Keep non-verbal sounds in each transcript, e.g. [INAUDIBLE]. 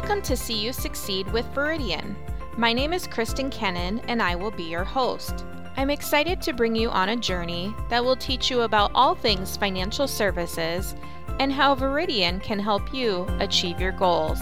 Welcome to See You Succeed with Veridian. My name is Kristen Kennan, and I will be your host. I'm excited to bring you on a journey that will teach you about all things financial services and how Veridian can help you achieve your goals.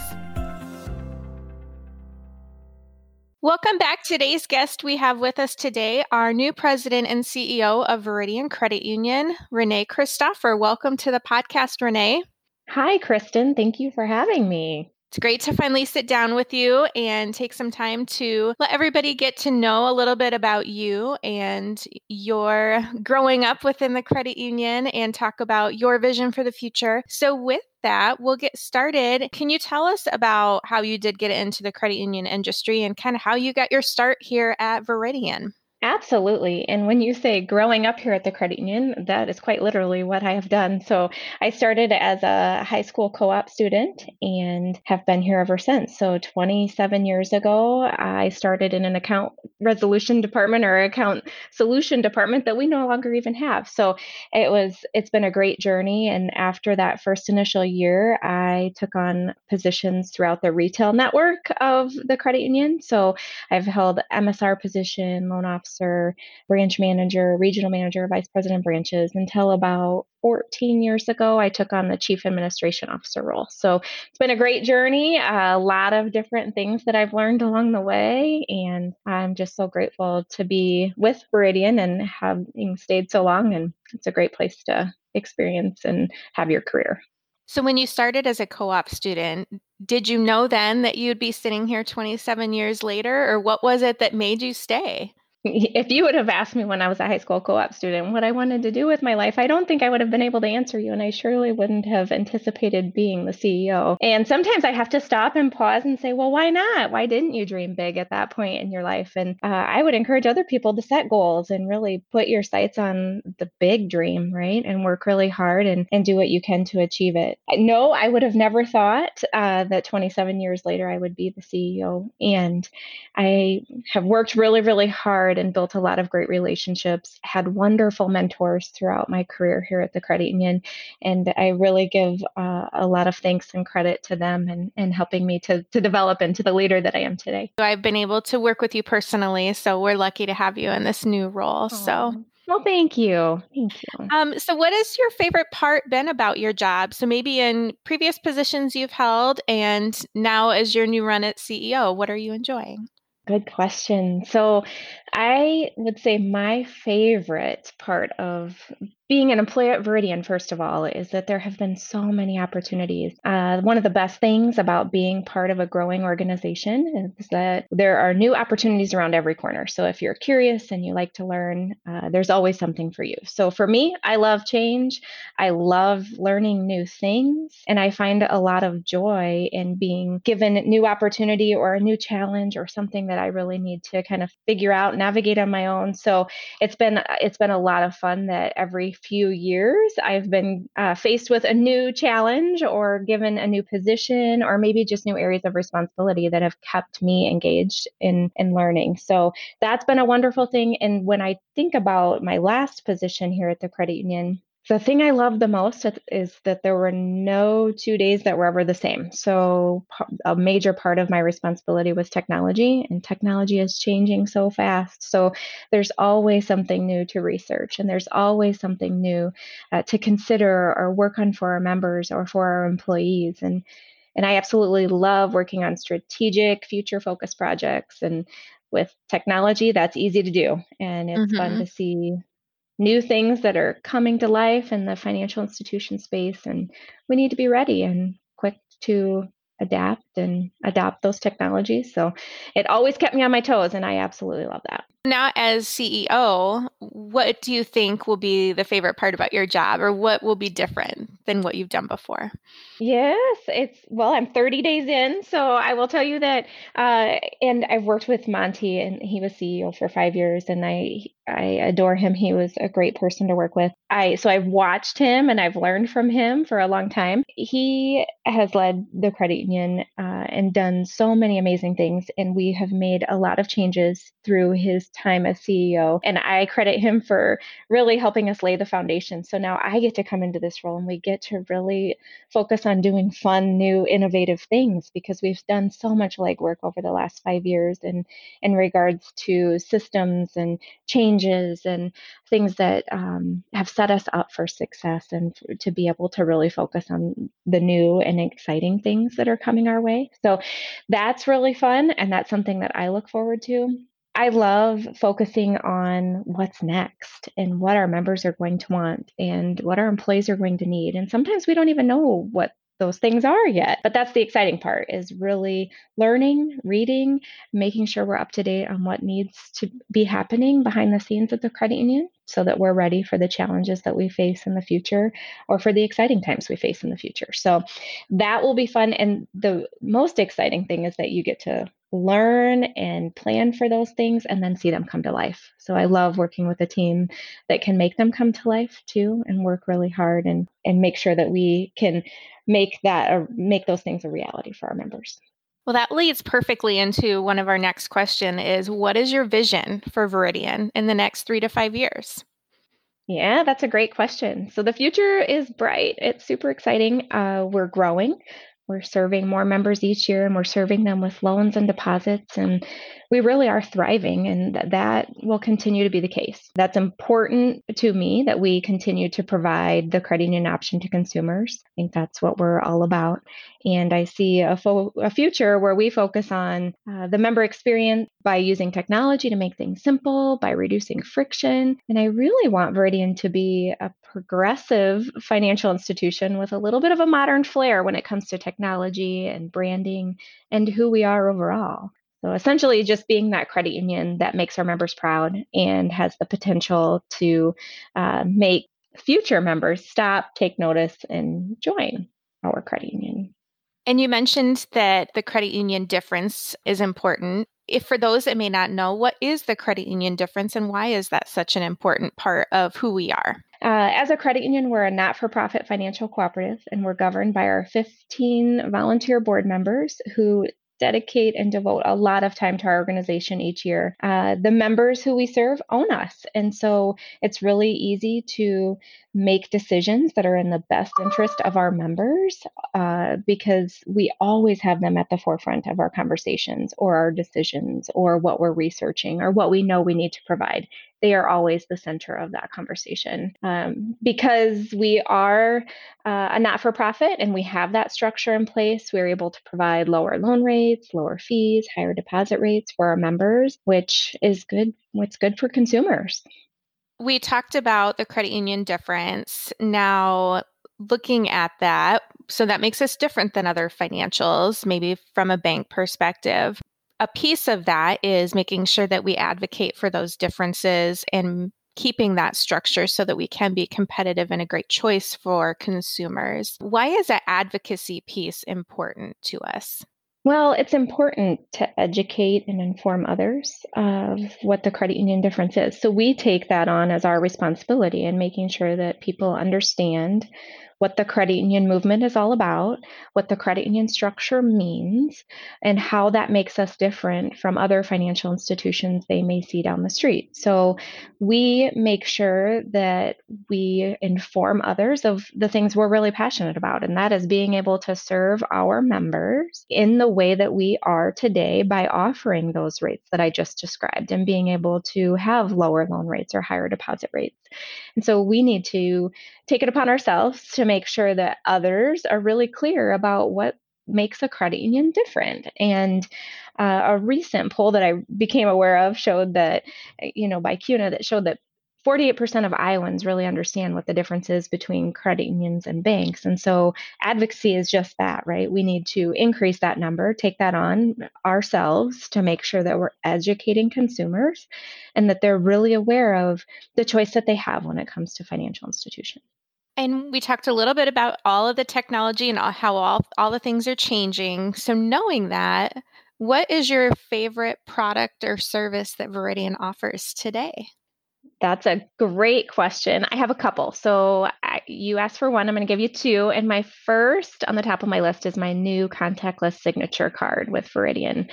Welcome back. Today's guest we have with us today, our new president and CEO of Veridian Credit Union, Renee Christoffer. Welcome to the podcast, Renee. Hi, Kristen. Thank you for having me. It's great to finally sit down with you and take some time to let everybody get to know a little bit about you and your growing up within the credit union and talk about your vision for the future. So, with that, we'll get started. Can you tell us about how you did get into the credit union industry and kind of how you got your start here at Veridian? Absolutely. And when you say growing up here at the credit union, that is quite literally what I have done. So I started as a high school co op student and have been here ever since. So 27 years ago, I started in an account resolution department or account solution department that we no longer even have. So it was, it's been a great journey. And after that first initial year, I took on positions throughout the retail network of the credit union. So I've held MSR position, loan officer officer, branch manager, regional manager, vice president branches until about 14 years ago, I took on the chief administration officer role. So it's been a great journey, a lot of different things that I've learned along the way. And I'm just so grateful to be with Veridian and having stayed so long. And it's a great place to experience and have your career. So, when you started as a co op student, did you know then that you'd be sitting here 27 years later, or what was it that made you stay? [LAUGHS] if you would have asked me when I was a high school co op student what I wanted to do with my life, I don't think I would have been able to answer you. And I surely wouldn't have anticipated being the CEO. And sometimes I have to stop and pause and say, well, why not? Why didn't you dream big at that point in your life? And uh, I would encourage other people to set goals and really put your sights on the big dream, right? And work really hard and, and do what you can to achieve it. No, I would have never thought uh, that 27 years later I would be the CEO. And I have worked really, really hard and built a lot of great relationships, had wonderful mentors throughout my career here at the credit union. And I really give uh, a lot of thanks and credit to them and, and helping me to, to develop into the leader that I am today. I've been able to work with you personally, so we're lucky to have you in this new role. Aww. So well, thank you. Thank you. Um, so, what has your favorite part been about your job? So, maybe in previous positions you've held, and now as your new run at CEO, what are you enjoying? Good question. So, I would say my favorite part of being an employee at Veridian, first of all, is that there have been so many opportunities. Uh, one of the best things about being part of a growing organization is that there are new opportunities around every corner. So if you're curious and you like to learn, uh, there's always something for you. So for me, I love change. I love learning new things. And I find a lot of joy in being given new opportunity or a new challenge or something that I really need to kind of figure out, navigate on my own. So it's been it's been a lot of fun that every few years, I've been uh, faced with a new challenge or given a new position or maybe just new areas of responsibility that have kept me engaged in, in learning. So that's been a wonderful thing. And when I think about my last position here at the credit union, the thing I love the most is that there were no two days that were ever the same. So, a major part of my responsibility was technology, and technology is changing so fast. So, there's always something new to research, and there's always something new uh, to consider or work on for our members or for our employees. And and I absolutely love working on strategic, future focused projects. And with technology, that's easy to do. And it's mm-hmm. fun to see new things that are coming to life in the financial institution space and we need to be ready and quick to adapt and adopt those technologies. So it always kept me on my toes and i absolutely love that. Now as ceo what do you think will be the favorite part about your job or what will be different than what you've done before? Yes it's well i'm 30 days in so i will tell you that uh, and i've worked with monty and he was ceo for five years and i I adore him. He was a great person to work with. I so I've watched him and I've learned from him for a long time. He has led the credit union uh, and done so many amazing things, and we have made a lot of changes through his time as CEO. And I credit him for really helping us lay the foundation. So now I get to come into this role and we get to really focus on doing fun, new, innovative things because we've done so much legwork over the last five years in in regards to systems and changes and things that um, have set us up for success and to be able to really focus on the new and exciting things that are coming our way. So that's really fun. And that's something that I look forward to. I love focusing on what's next and what our members are going to want and what our employees are going to need. And sometimes we don't even know what those things are yet. But that's the exciting part is really learning, reading, making sure we're up to date on what needs to be happening behind the scenes at the credit union so that we're ready for the challenges that we face in the future or for the exciting times we face in the future. So that will be fun and the most exciting thing is that you get to learn and plan for those things and then see them come to life. So I love working with a team that can make them come to life too and work really hard and and make sure that we can make that or make those things a reality for our members. Well, that leads perfectly into one of our next question is what is your vision for Veridian in the next 3 to 5 years? Yeah, that's a great question. So the future is bright. It's super exciting. Uh, we're growing. We're serving more members each year and we're serving them with loans and deposits. And we really are thriving, and that will continue to be the case. That's important to me that we continue to provide the credit union option to consumers. I think that's what we're all about. And I see a, fo- a future where we focus on uh, the member experience by using technology to make things simple, by reducing friction. And I really want Veridian to be a progressive financial institution with a little bit of a modern flair when it comes to technology and branding and who we are overall. So essentially, just being that credit union that makes our members proud and has the potential to uh, make future members stop, take notice, and join our credit union. And you mentioned that the credit union difference is important. If for those that may not know, what is the credit union difference and why is that such an important part of who we are? Uh, as a credit union, we're a not for profit financial cooperative and we're governed by our 15 volunteer board members who dedicate and devote a lot of time to our organization each year. Uh, the members who we serve own us. And so it's really easy to make decisions that are in the best interest of our members uh, because we always have them at the forefront of our conversations or our decisions or what we're researching or what we know we need to provide they are always the center of that conversation. Um, because we are uh, a not for profit and we have that structure in place, we're able to provide lower loan rates, lower fees, higher deposit rates for our members, which is good. What's good for consumers. We talked about the credit union difference. Now, looking at that, so that makes us different than other financials, maybe from a bank perspective a piece of that is making sure that we advocate for those differences and keeping that structure so that we can be competitive and a great choice for consumers. Why is that advocacy piece important to us? Well, it's important to educate and inform others of what the credit union difference is. So we take that on as our responsibility and making sure that people understand what the credit union movement is all about, what the credit union structure means, and how that makes us different from other financial institutions they may see down the street. So we make sure that we inform others of the things we're really passionate about, and that is being able to serve our members in the way that we are today by offering those rates that I just described and being able to have lower loan rates or higher deposit rates. And so we need to take it upon ourselves to make sure that others are really clear about what makes a credit union different. And uh, a recent poll that I became aware of showed that, you know, by CUNA, that showed that 48% of Iowans really understand what the difference is between credit unions and banks. And so advocacy is just that, right? We need to increase that number, take that on ourselves to make sure that we're educating consumers and that they're really aware of the choice that they have when it comes to financial institutions. And we talked a little bit about all of the technology and how all, all the things are changing. So, knowing that, what is your favorite product or service that Veridian offers today? That's a great question. I have a couple. So I, you asked for one. I'm going to give you two. And my first on the top of my list is my new contactless signature card with Veridian.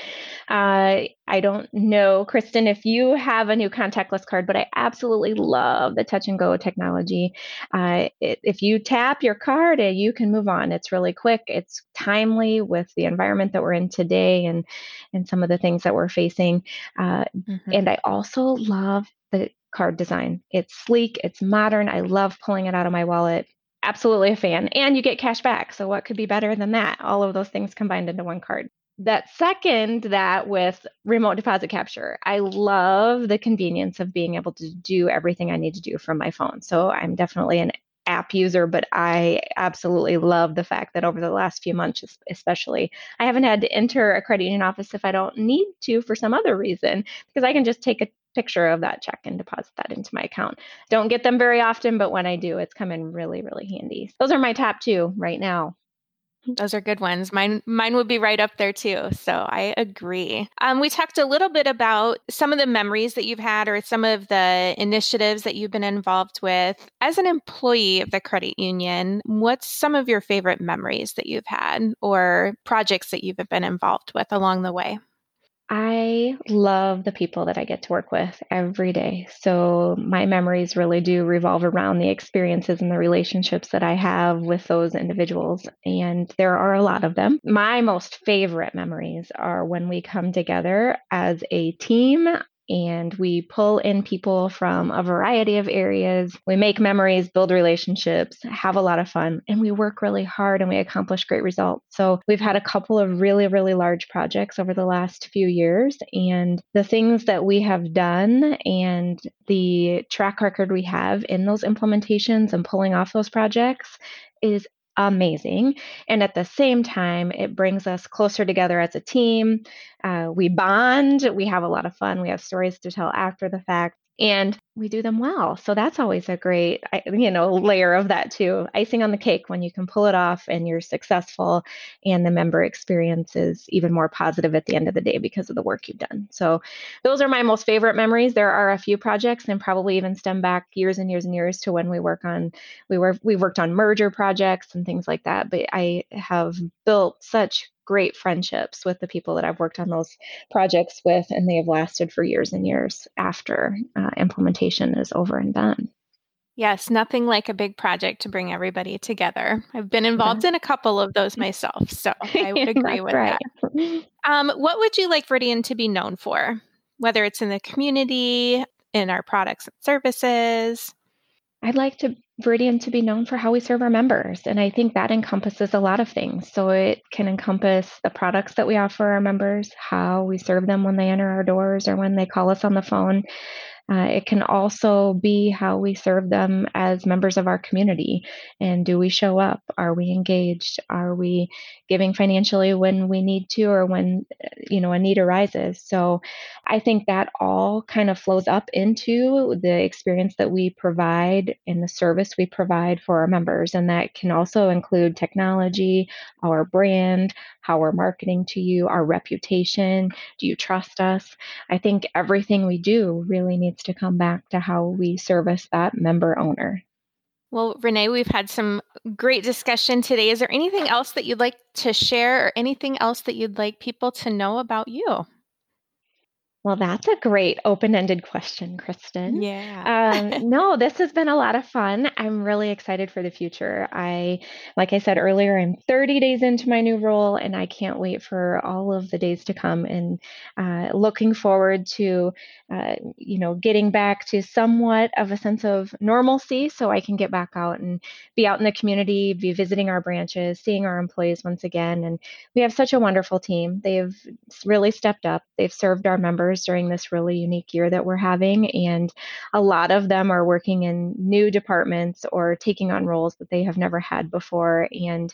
Uh, I don't know, Kristen, if you have a new contactless card, but I absolutely love the touch and go technology. Uh, it, if you tap your card, uh, you can move on. It's really quick. It's timely with the environment that we're in today and and some of the things that we're facing. Uh, mm-hmm. And I also love the card design. It's sleek, it's modern. I love pulling it out of my wallet. Absolutely a fan. And you get cash back. So, what could be better than that? All of those things combined into one card. That second, that with remote deposit capture, I love the convenience of being able to do everything I need to do from my phone. So, I'm definitely an app user, but I absolutely love the fact that over the last few months, especially, I haven't had to enter a credit union office if I don't need to for some other reason, because I can just take a picture of that check and deposit that into my account. Don't get them very often, but when I do, it's come in really, really handy. Those are my top two right now. Those are good ones. Mine mine would be right up there too. So I agree. Um, we talked a little bit about some of the memories that you've had or some of the initiatives that you've been involved with. As an employee of the credit union, what's some of your favorite memories that you've had or projects that you've been involved with along the way? I love the people that I get to work with every day. So my memories really do revolve around the experiences and the relationships that I have with those individuals. And there are a lot of them. My most favorite memories are when we come together as a team and we pull in people from a variety of areas. We make memories, build relationships, have a lot of fun, and we work really hard and we accomplish great results. So, we've had a couple of really, really large projects over the last few years, and the things that we have done and the track record we have in those implementations and pulling off those projects is amazing. And at the same time, it brings us closer together as a team. Uh, we bond, we have a lot of fun, we have stories to tell after the fact and we do them well. So that's always a great, you know, layer of that too. Icing on the cake when you can pull it off and you're successful, and the member experience is even more positive at the end of the day because of the work you've done. So those are my most favorite memories. There are a few projects and probably even stem back years and years and years to when we work on we were we worked on merger projects and things like that. But I have built such great friendships with the people that I've worked on those projects with, and they have lasted for years and years after uh, implementation is over and done. Yes, nothing like a big project to bring everybody together. I've been involved in a couple of those [LAUGHS] myself, so I would [LAUGHS] agree with right. that. [LAUGHS] Um, what would you like Veridian to be known for, whether it's in the community, in our products and services? I'd like to Veridian to be known for how we serve our members. And I think that encompasses a lot of things. So it can encompass the products that we offer our members, how we serve them when they enter our doors or when they call us on the phone, uh, it can also be how we serve them as members of our community. And do we show up? Are we engaged? Are we giving financially when we need to or when you know a need arises? So I think that all kind of flows up into the experience that we provide and the service we provide for our members. And that can also include technology, our brand, how we're marketing to you, our reputation. Do you trust us? I think everything we do really needs needs to come back to how we service that member owner. Well, Renee, we've had some great discussion today. Is there anything else that you'd like to share or anything else that you'd like people to know about you? Well, that's a great open ended question, Kristen. Yeah. um, [LAUGHS] no, this has been a lot of fun. I'm really excited for the future. I, like I said earlier, I'm 30 days into my new role and I can't wait for all of the days to come and uh, looking forward to, uh, you know, getting back to somewhat of a sense of normalcy so I can get back out and be out in the community, be visiting our branches, seeing our employees once again. And we have such a wonderful team. They've really stepped up, they've served our members during this really unique year that we're having. And a lot of them are working in new departments or taking on roles that they have never had before. And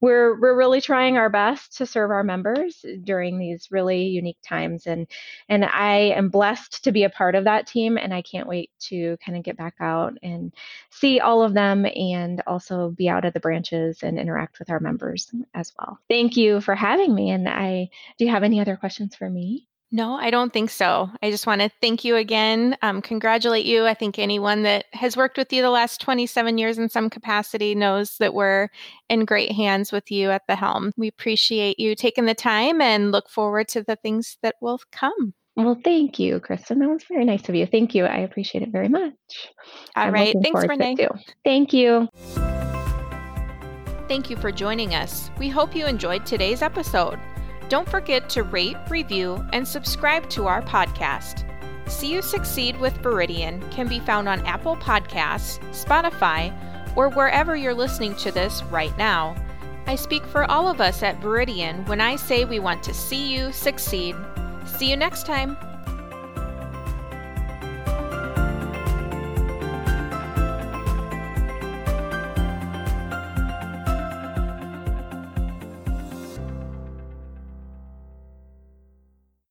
we're, we're really trying our best to serve our members during these really unique times. And, and I am blessed to be a part of that team. And I can't wait to kind of get back out and see all of them and also be out at the branches and interact with our members as well. Thank you for having me. And I do you have any other questions for me? No, I don't think so. I just want to thank you again, um, congratulate you. I think anyone that has worked with you the last 27 years in some capacity knows that we're in great hands with you at the helm. We appreciate you taking the time and look forward to the things that will come. Well, thank you, Kristen. That was very nice of you. Thank you. I appreciate it very much. All I'm right. Thanks, Renee. Thank you. Thank you for joining us. We hope you enjoyed today's episode. Don't forget to rate, review, and subscribe to our podcast. See You Succeed with Veridian can be found on Apple Podcasts, Spotify, or wherever you're listening to this right now. I speak for all of us at Veridian when I say we want to see you succeed. See you next time.